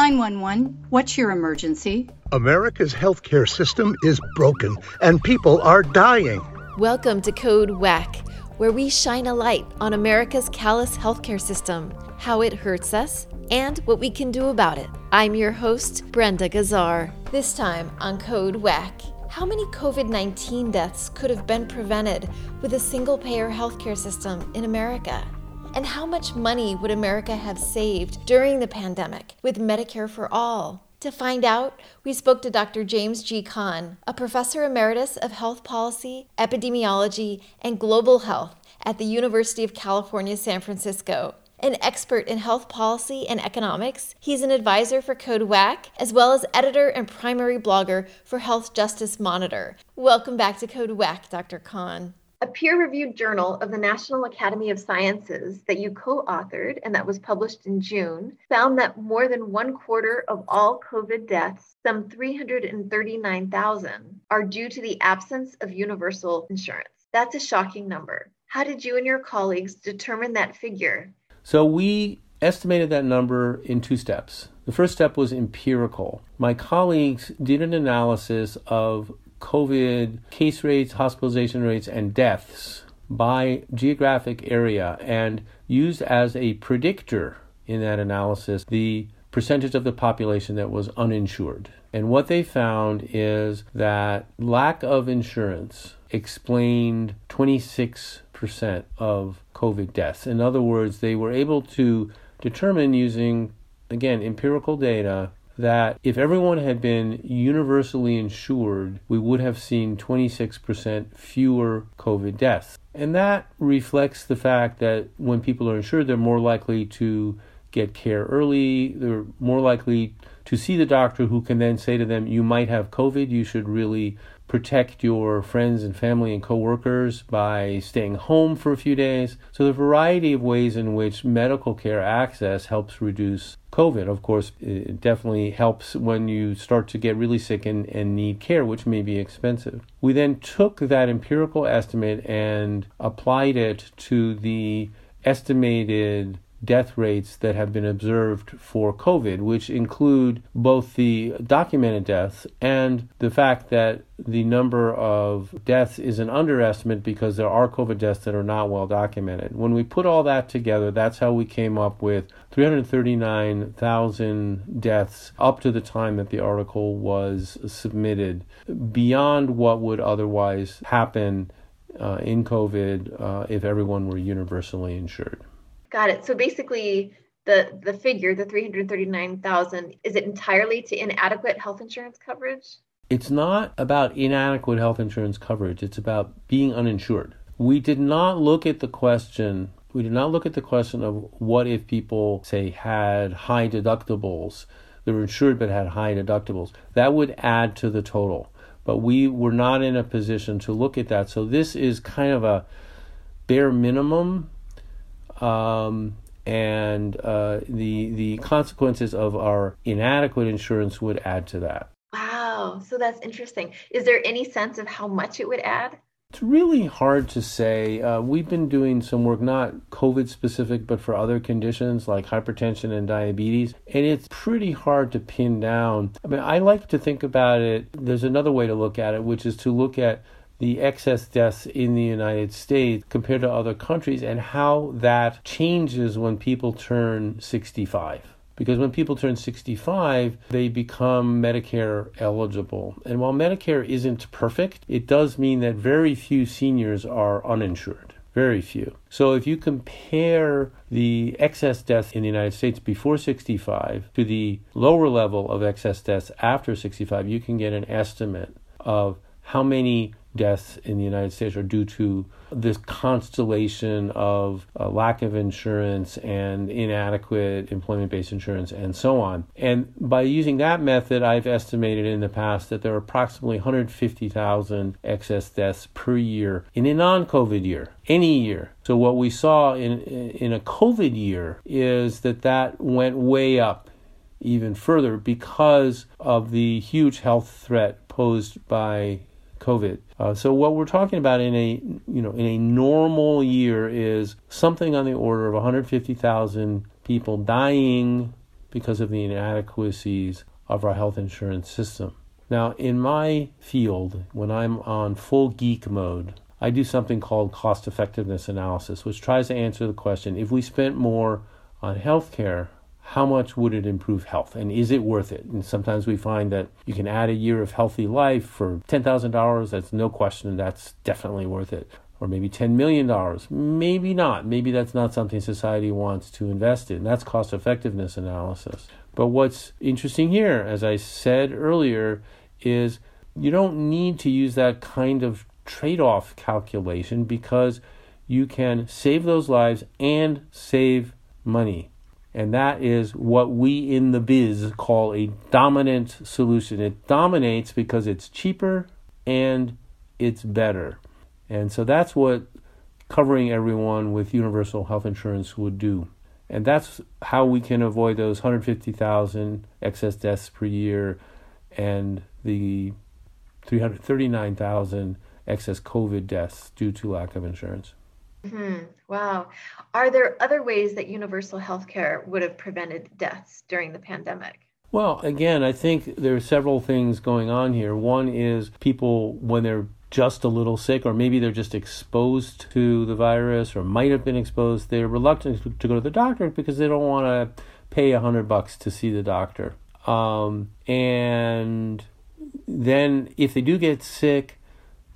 911, what's your emergency? America's healthcare system is broken and people are dying. Welcome to Code WACK, where we shine a light on America's callous healthcare system, how it hurts us, and what we can do about it. I'm your host, Brenda Gazzar. This time on Code WACK. How many COVID 19 deaths could have been prevented with a single payer healthcare system in America? And how much money would America have saved during the pandemic with Medicare for All? To find out, we spoke to Dr. James G. Kahn, a professor emeritus of health policy, epidemiology, and global health at the University of California, San Francisco. An expert in health policy and economics, he's an advisor for Code WACK, as well as editor and primary blogger for Health Justice Monitor. Welcome back to Code WACK, Dr. Kahn. A peer reviewed journal of the National Academy of Sciences that you co authored and that was published in June found that more than one quarter of all COVID deaths, some 339,000, are due to the absence of universal insurance. That's a shocking number. How did you and your colleagues determine that figure? So we estimated that number in two steps. The first step was empirical. My colleagues did an analysis of COVID case rates, hospitalization rates, and deaths by geographic area and used as a predictor in that analysis the percentage of the population that was uninsured. And what they found is that lack of insurance explained 26% of COVID deaths. In other words, they were able to determine using, again, empirical data that if everyone had been universally insured, we would have seen 26% fewer COVID deaths. And that reflects the fact that when people are insured, they're more likely to get care early, they're more likely to see the doctor who can then say to them, You might have COVID, you should really protect your friends and family and coworkers by staying home for a few days. So, the variety of ways in which medical care access helps reduce COVID. Of course, it definitely helps when you start to get really sick and, and need care, which may be expensive. We then took that empirical estimate and applied it to the estimated death rates that have been observed for COVID, which include both the documented deaths and the fact that the number of deaths is an underestimate because there are COVID deaths that are not well documented. When we put all that together, that's how we came up with 339,000 deaths up to the time that the article was submitted, beyond what would otherwise happen uh, in COVID uh, if everyone were universally insured. Got it. So basically, the the figure, the 339,000, is it entirely to inadequate health insurance coverage? It's not about inadequate health insurance coverage. It's about being uninsured. We did not look at the question we did not look at the question of what if people say had high deductibles they were insured but had high deductibles that would add to the total but we were not in a position to look at that so this is kind of a bare minimum um, and uh, the the consequences of our inadequate insurance would add to that. Wow, so that's interesting. Is there any sense of how much it would add? It's really hard to say. Uh, we've been doing some work, not COVID specific, but for other conditions like hypertension and diabetes, and it's pretty hard to pin down. I mean, I like to think about it. There's another way to look at it, which is to look at the excess deaths in the United States compared to other countries and how that changes when people turn 65. Because when people turn 65, they become Medicare eligible. And while Medicare isn't perfect, it does mean that very few seniors are uninsured. Very few. So if you compare the excess deaths in the United States before 65 to the lower level of excess deaths after 65, you can get an estimate of how many deaths in the United States are due to this constellation of uh, lack of insurance and inadequate employment based insurance and so on. And by using that method, I've estimated in the past that there are approximately 150,000 excess deaths per year in a non COVID year, any year. So what we saw in, in a COVID year is that that went way up even further because of the huge health threat posed by COVID. Uh, so what we're talking about in a you know in a normal year is something on the order of 150,000 people dying because of the inadequacies of our health insurance system. Now, in my field, when I'm on full geek mode, I do something called cost effectiveness analysis, which tries to answer the question if we spent more on healthcare, how much would it improve health? And is it worth it? And sometimes we find that you can add a year of healthy life for $10,000. That's no question, that's definitely worth it. Or maybe $10 million. Maybe not. Maybe that's not something society wants to invest in. That's cost effectiveness analysis. But what's interesting here, as I said earlier, is you don't need to use that kind of trade off calculation because you can save those lives and save money. And that is what we in the biz call a dominant solution. It dominates because it's cheaper and it's better. And so that's what covering everyone with universal health insurance would do. And that's how we can avoid those 150,000 excess deaths per year and the 339,000 excess COVID deaths due to lack of insurance. Mm-hmm. Wow. Are there other ways that universal healthcare would have prevented deaths during the pandemic? Well, again, I think there are several things going on here. One is people, when they're just a little sick, or maybe they're just exposed to the virus or might have been exposed, they're reluctant to go to the doctor because they don't want to pay a hundred bucks to see the doctor. Um, and then if they do get sick,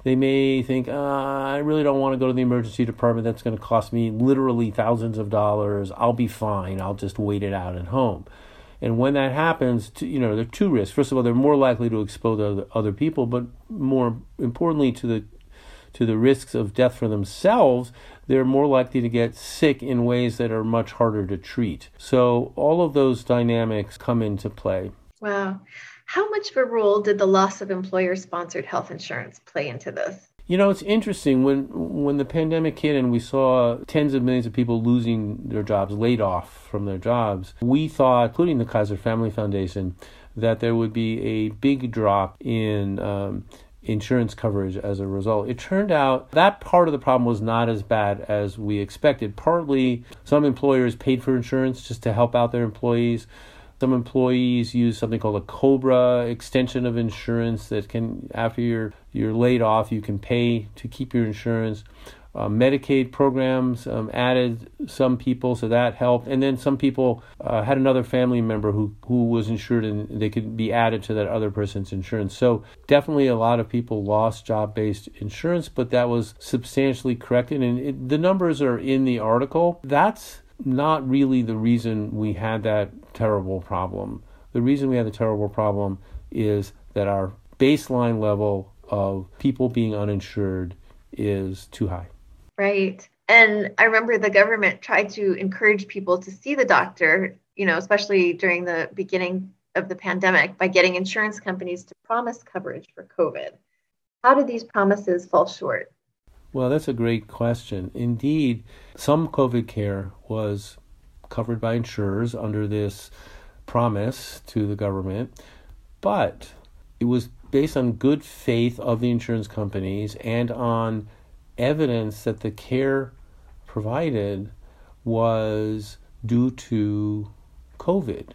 they may think, uh, I really don't want to go to the emergency department. That's going to cost me literally thousands of dollars. I'll be fine. I'll just wait it out at home. And when that happens, to, you know, there are two risks. First of all, they're more likely to expose other, other people, but more importantly, to the to the risks of death for themselves, they're more likely to get sick in ways that are much harder to treat. So all of those dynamics come into play. Wow. How much of a role did the loss of employer sponsored health insurance play into this? You know, it's interesting when when the pandemic hit and we saw tens of millions of people losing their jobs, laid off from their jobs. We thought, including the Kaiser Family Foundation, that there would be a big drop in um, insurance coverage as a result. It turned out that part of the problem was not as bad as we expected. Partly, some employers paid for insurance just to help out their employees. Some employees use something called a COBRA extension of insurance that can, after you're you're laid off, you can pay to keep your insurance. Uh, Medicaid programs um, added some people, so that helped. And then some people uh, had another family member who, who was insured and they could be added to that other person's insurance. So definitely a lot of people lost job based insurance, but that was substantially corrected. And it, the numbers are in the article. That's not really the reason we had that terrible problem. The reason we had the terrible problem is that our baseline level of people being uninsured is too high. Right. And I remember the government tried to encourage people to see the doctor, you know, especially during the beginning of the pandemic by getting insurance companies to promise coverage for COVID. How did these promises fall short? Well, that's a great question. Indeed, some COVID care was covered by insurers under this promise to the government, but it was based on good faith of the insurance companies and on evidence that the care provided was due to COVID.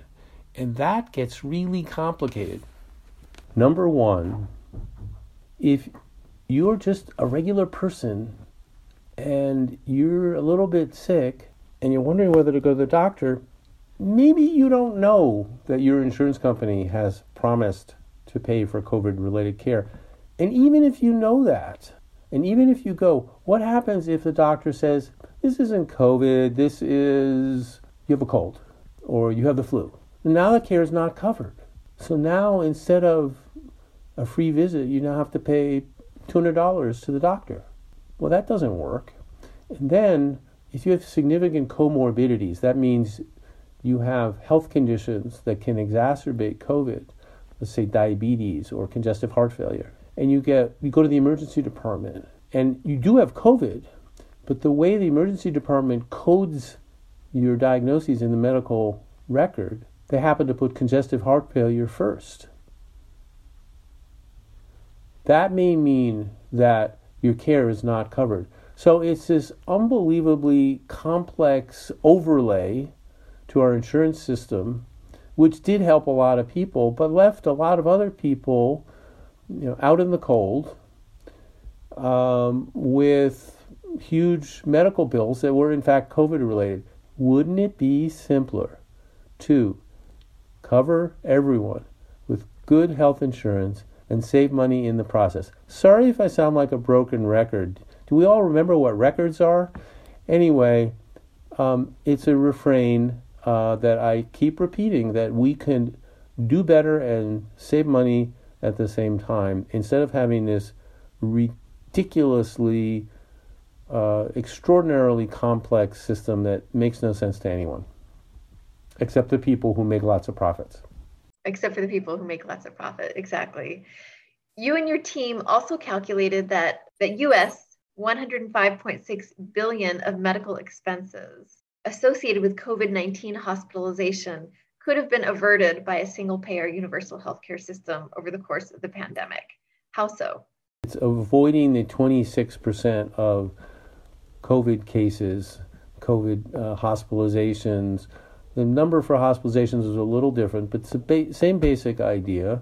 And that gets really complicated. Number one, if you're just a regular person and you're a little bit sick and you're wondering whether to go to the doctor, maybe you don't know that your insurance company has promised to pay for COVID related care. And even if you know that, and even if you go, what happens if the doctor says, this isn't COVID, this is, you have a cold or you have the flu? Now the care is not covered. So now instead of a free visit, you now have to pay $200 to the doctor. Well, that doesn't work. And then, if you have significant comorbidities, that means you have health conditions that can exacerbate COVID, let's say diabetes or congestive heart failure, and you get you go to the emergency department and you do have COVID, but the way the emergency department codes your diagnoses in the medical record, they happen to put congestive heart failure first that may mean that your care is not covered. So it's this unbelievably complex overlay to our insurance system which did help a lot of people, but left a lot of other people, you know, out in the cold um, with huge medical bills that were in fact COVID related. Wouldn't it be simpler to cover everyone with good health insurance and save money in the process? Sorry if I sound like a broken record. Do we all remember what records are? Anyway, um, it's a refrain uh, that I keep repeating that we can do better and save money at the same time instead of having this ridiculously uh, extraordinarily complex system that makes no sense to anyone, except the people who make lots of profits. Except for the people who make lots of profit, exactly. You and your team also calculated that that U.S. 105.6 billion of medical expenses associated with COVID-19 hospitalization could have been averted by a single-payer universal healthcare system over the course of the pandemic. How so? It's avoiding the 26% of COVID cases, COVID uh, hospitalizations. The number for hospitalizations is a little different, but it's the ba- same basic idea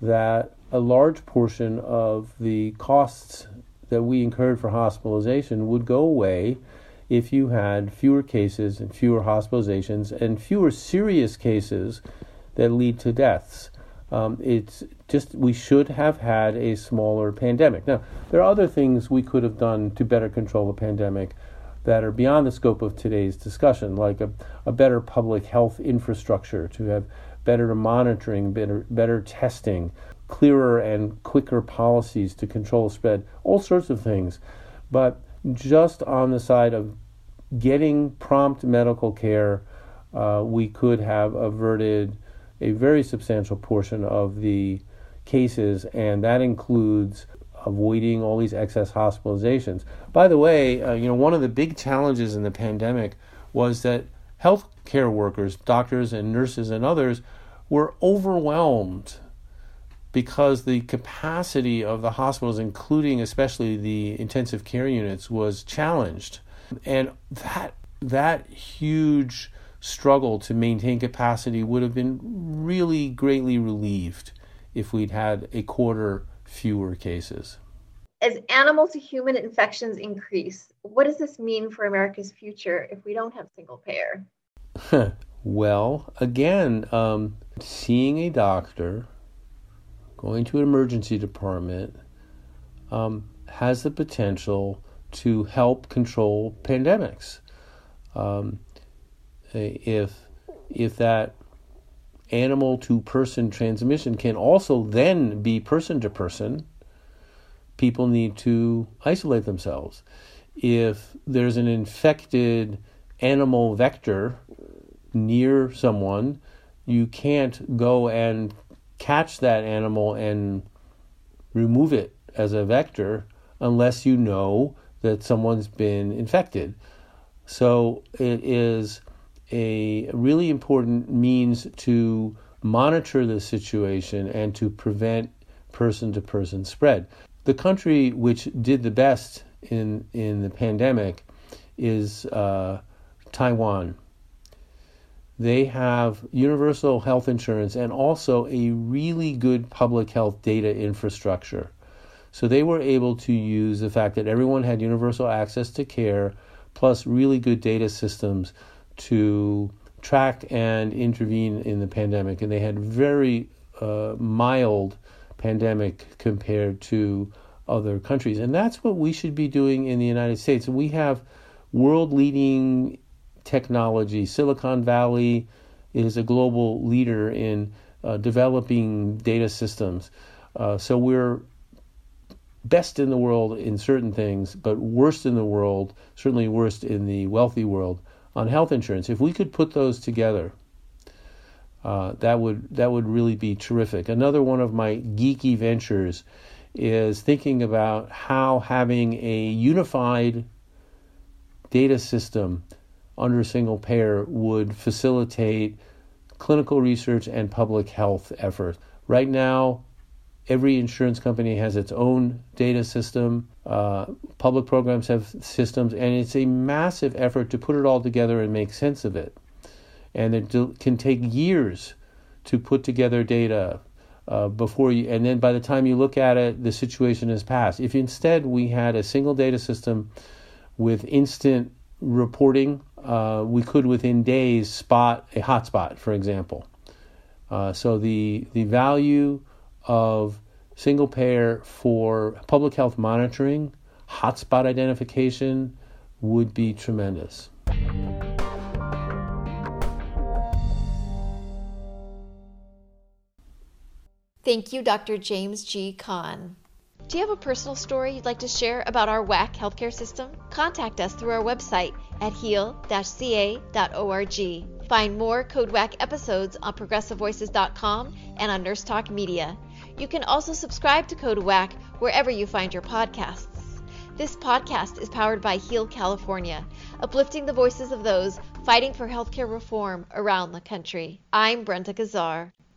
that a large portion of the costs that we incurred for hospitalization would go away if you had fewer cases and fewer hospitalizations and fewer serious cases that lead to deaths. Um, it's just we should have had a smaller pandemic. Now, there are other things we could have done to better control the pandemic that are beyond the scope of today's discussion, like a, a better public health infrastructure to have better monitoring, better, better testing, clearer and quicker policies to control spread, all sorts of things. But just on the side of getting prompt medical care, uh, we could have averted a very substantial portion of the cases, and that includes avoiding all these excess hospitalizations. By the way, uh, you know, one of the big challenges in the pandemic was that healthcare workers, doctors and nurses and others, were overwhelmed because the capacity of the hospitals, including especially the intensive care units, was challenged. And that that huge struggle to maintain capacity would have been really greatly relieved if we'd had a quarter fewer cases. As animal to human infections increase, what does this mean for America's future if we don't have single payer? well, again, um, seeing a doctor, going to an emergency department, um, has the potential to help control pandemics. Um, if if that animal to person transmission can also then be person to person, people need to isolate themselves. If there's an infected animal vector near someone, you can't go and catch that animal and remove it as a vector unless you know that someone's been infected. So it is a really important means to monitor the situation and to prevent person to person spread. The country which did the best in, in the pandemic is uh, Taiwan. They have universal health insurance and also a really good public health data infrastructure. So they were able to use the fact that everyone had universal access to care plus really good data systems to track and intervene in the pandemic, and they had very uh, mild pandemic compared to other countries, and that's what we should be doing in the United States. We have world-leading technology. Silicon Valley is a global leader in uh, developing data systems, uh, so we're best in the world in certain things, but worst in the world, certainly worst in the wealthy world on health insurance. If we could put those together, uh, that would that would really be terrific. Another one of my geeky ventures is thinking about how having a unified data system under a single payer would facilitate clinical research and public health efforts. Right now, every insurance company has its own data system. Uh, public programs have systems, and it's a massive effort to put it all together and make sense of it. And it can take years to put together data uh, before you, and then by the time you look at it, the situation has passed. If instead we had a single data system with instant reporting, uh, we could within days spot a hotspot, for example. Uh, so the the value of single payer for public health monitoring, hotspot identification would be tremendous. Thank you, Dr. James G. Kahn. Do you have a personal story you'd like to share about our WACK healthcare system? Contact us through our website at heal-ca.org. Find more Code WACK episodes on progressivevoices.com and on Nurse Talk Media. You can also subscribe to Code WACK wherever you find your podcasts. This podcast is powered by Heal California, uplifting the voices of those fighting for healthcare reform around the country. I'm Brenda Gazzar.